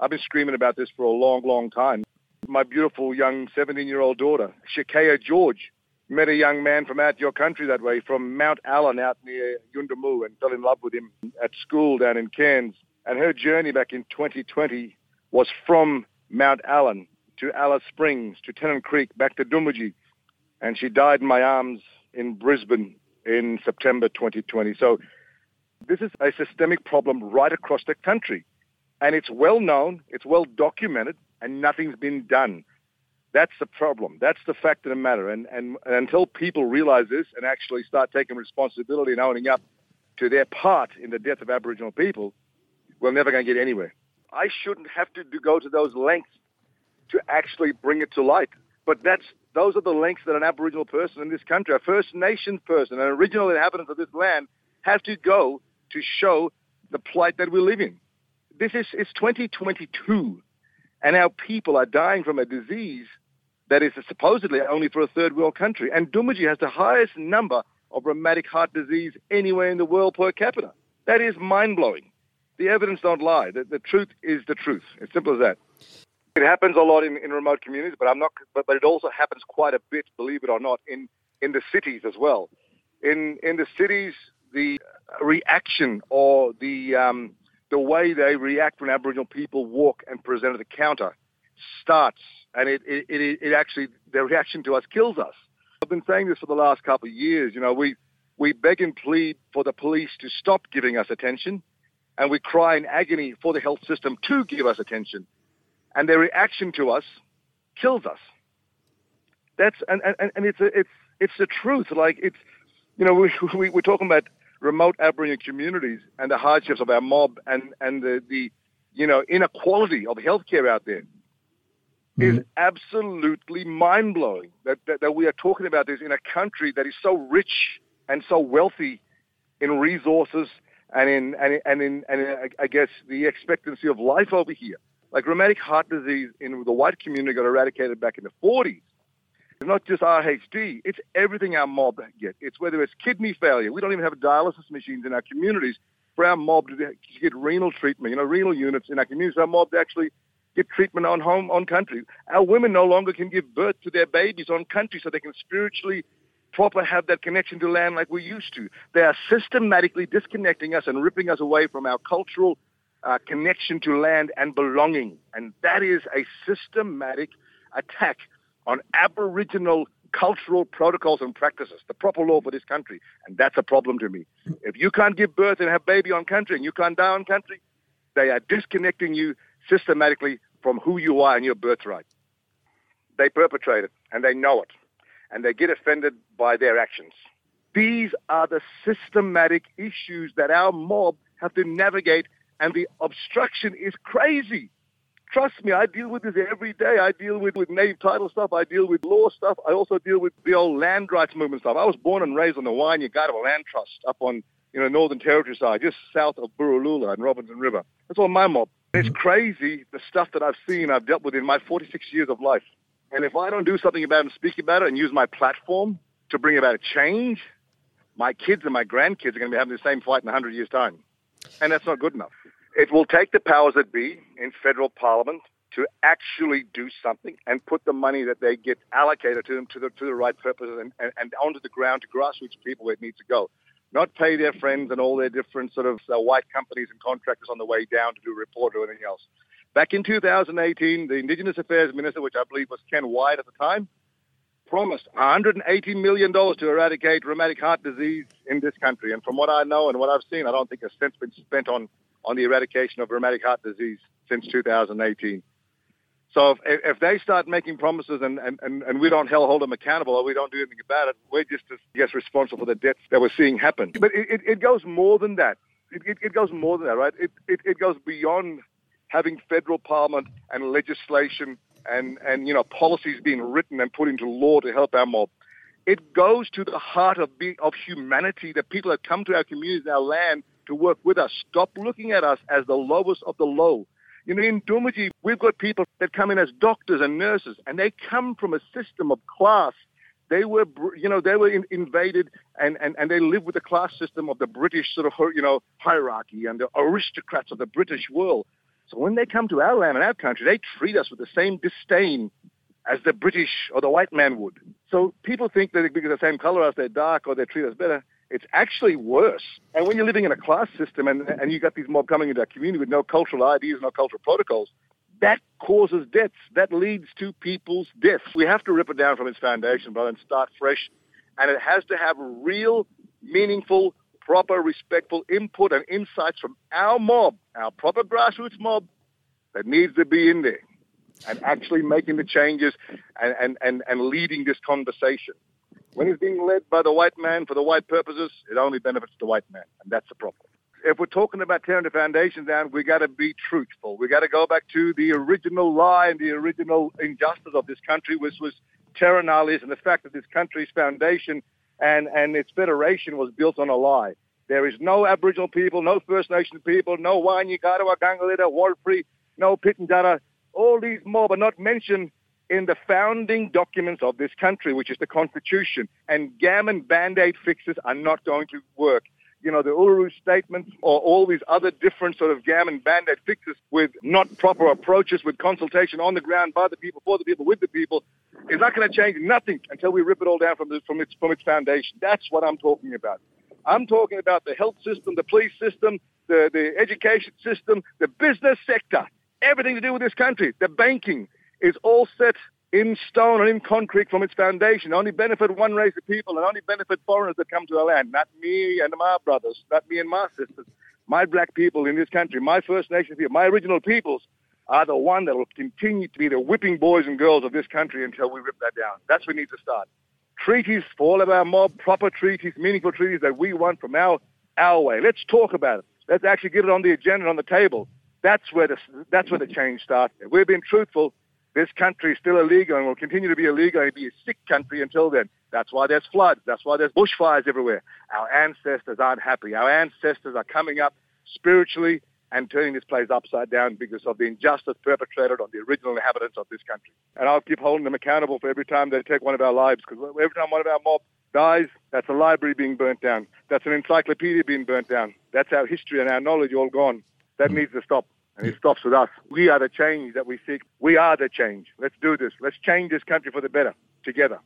I've been screaming about this for a long, long time. My beautiful young 17-year-old daughter, Shakaya George, met a young man from out your country that way, from Mount Allan out near Yuendumu, and fell in love with him at school down in Cairns. And her journey back in 2020 was from Mount Allan to Alice Springs to Tennant Creek back to Doomadgee. And she died in my arms in Brisbane in September 2020. So this is a systemic problem right across the country. And it's well known, it's well documented, and nothing's been done. That's the problem. That's the fact of the matter. And, and, and until people realize this and actually start taking responsibility and owning up to their part in the death of Aboriginal people, we're never going to get anywhere. I shouldn't have to go to those lengths to actually bring it to light. But that's those are the lengths that an Aboriginal person in this country, a First Nations person, an original inhabitant of this land, have to go to show the plight that we live in. This is it's 2022, and our people are dying from a disease that is supposedly only for a third world country. And Doomadgee has the highest number of rheumatic heart disease anywhere in the world per capita. That is mind blowing. The evidence don't lie. The, the truth is the truth. It's simple as that. It happens a lot in, in remote communities, but I'm not. But, but it also happens quite a bit, believe it or not, in in the cities as well. In in the cities, the reaction or the um, the way they react when Aboriginal people walk and present at the counter starts, and it, it, it, it actually their reaction to us kills us. I've been saying this for the last couple of years. You know, we we beg and plead for the police to stop giving us attention, and we cry in agony for the health system to give us attention, and their reaction to us kills us. That's and, and, and it's a, it's it's the truth. Like it's you know we, we we're talking about remote Aboriginal communities and the hardships of our mob and, and the, the you know, inequality of healthcare out there mm-hmm. is absolutely mind blowing that, that, that we are talking about this in a country that is so rich and so wealthy in resources and in and, and in and in, I guess the expectancy of life over here. Like rheumatic heart disease in the white community got eradicated back in the 40s. It's not just RHD, it's everything our mob get. It's whether it's kidney failure. We don't even have dialysis machines in our communities for our mob to get renal treatment, you know, renal units in our communities. Our mob to actually get treatment on home, on country. Our women no longer can give birth to their babies on country so they can spiritually proper have that connection to land like we used to. They are systematically disconnecting us and ripping us away from our cultural uh, connection to land and belonging. And that is a systematic attack on Aboriginal cultural protocols and practices, the proper law for this country. And that's a problem to me. If you can't give birth and have baby on country and you can't die on country, they are disconnecting you systematically from who you are and your birthright. They perpetrate it and they know it and they get offended by their actions. These are the systematic issues that our mob have to navigate and the obstruction is crazy. Trust me, I deal with this every day. I deal with, with native title stuff. I deal with law stuff. I also deal with the old land rights movement stuff. I was born and raised on the Waanyi Garawa Land Trust up on, you know, Northern Territory side, just south of Borroloola and Robinson River. That's all my mob. It's mm-hmm. crazy the stuff that I've seen, I've dealt with in my 46 years of life. And if I don't do something about it and speak about it and use my platform to bring about a change, my kids and my grandkids are going to be having the same fight in 100 years' time. And that's not good enough. It will take the powers that be in federal parliament to actually do something and put the money that they get allocated to them to the, to the right purposes and, and, and onto the ground to grassroots people where it needs to go. Not pay their friends and all their different sort of uh, white companies and contractors on the way down to do a report or anything else. Back in 2018, the Indigenous Affairs Minister, which I believe was Ken Wyatt at the time, promised $180 million to eradicate rheumatic heart disease in this country. And from what I know and what I've seen, I don't think a cent's been spent on on the eradication of rheumatic heart disease since 2018. So if, if they start making promises and, and, and we don't hold them accountable or we don't do anything about it, we're just, as, responsible for the deaths that we're seeing happen. But it, it, it goes more than that. It, it, it goes more than that, right? It, it, it goes beyond having federal parliament and legislation and, and, you know, policies being written and put into law to help our mob. It goes to the heart of, of humanity, the people that come to our communities, our land, to work with us. Stop looking at us as the lowest of the low. You know, in Doomadgee, we've got people that come in as doctors and nurses, and they come from a system of class. They were, you know, they were in, invaded, and, and, and they live with the class system of the British sort of, you know, hierarchy and the aristocrats of the British world. So when they come to our land and our country, they treat us with the same disdain as the British or the white man would. So people think that because they're the same color as they're dark or they treat us better. It's actually worse. And when you're living in a class system and, and you've got these mob coming into a community with no cultural ideas, no cultural protocols, that causes deaths. That leads to people's deaths. We have to rip it down from its foundation, brother, and start fresh. And it has to have real, meaningful, proper, respectful input and insights from our mob, our proper grassroots mob that needs to be in there and actually making the changes and, and, and, and leading this conversation. When it's being led by the white man for the white purposes, it only benefits the white man, and that's the problem. If we're talking about tearing the foundation down, we got to be truthful. We got to go back to the original lie and the original injustice of this country, which was terra nullius, and the fact that this country's foundation and, and its federation was built on a lie. There is no Aboriginal people, no First Nation people, no Waanyi Garawa, Gangalida, Warlpiri, no Pitjantjatjara. All these mob are not mentioned in the founding documents of this country, which is the Constitution. And gammon band-aid fixes are not going to work. You know, the Uluru statements or all these other different sort of gammon band-aid fixes with not proper approaches, with consultation on the ground by the people, for the people, with the people, is not going to change nothing until we rip it all down from, the, from, its, from its foundation. That's what I'm talking about. I'm talking about the health system, the police system, the, the education system, the business sector, everything to do with this country, the banking, is all set in stone and in concrete from its foundation. Only benefit one race of people and only benefit foreigners that come to our land. Not me and my brothers, not me and my sisters. My black people in this country, my First Nation people, my original peoples are the one that will continue to be the whipping boys and girls of this country until we rip that down. That's where we need to start. Treaties for all of our mob, proper treaties, meaningful treaties that we want from our, our way. Let's talk about it. Let's actually get it on the agenda, on the table. That's where the, that's where the change starts. We're being truthful, this country is still illegal and will continue to be illegal and be a sick country until then. That's why there's floods. That's why there's bushfires everywhere. Our ancestors aren't happy. Our ancestors are coming up spiritually and turning this place upside down because of the injustice perpetrated on the original inhabitants of this country. And I'll keep holding them accountable for every time they take one of our lives because every time one of our mob dies, that's a library being burnt down. That's an encyclopedia being burnt down. That's our history and our knowledge all gone. That hmm. needs to stop and it stops with us. We are the change that we seek. We are the change. Let's do this. Let's change this country for the better together.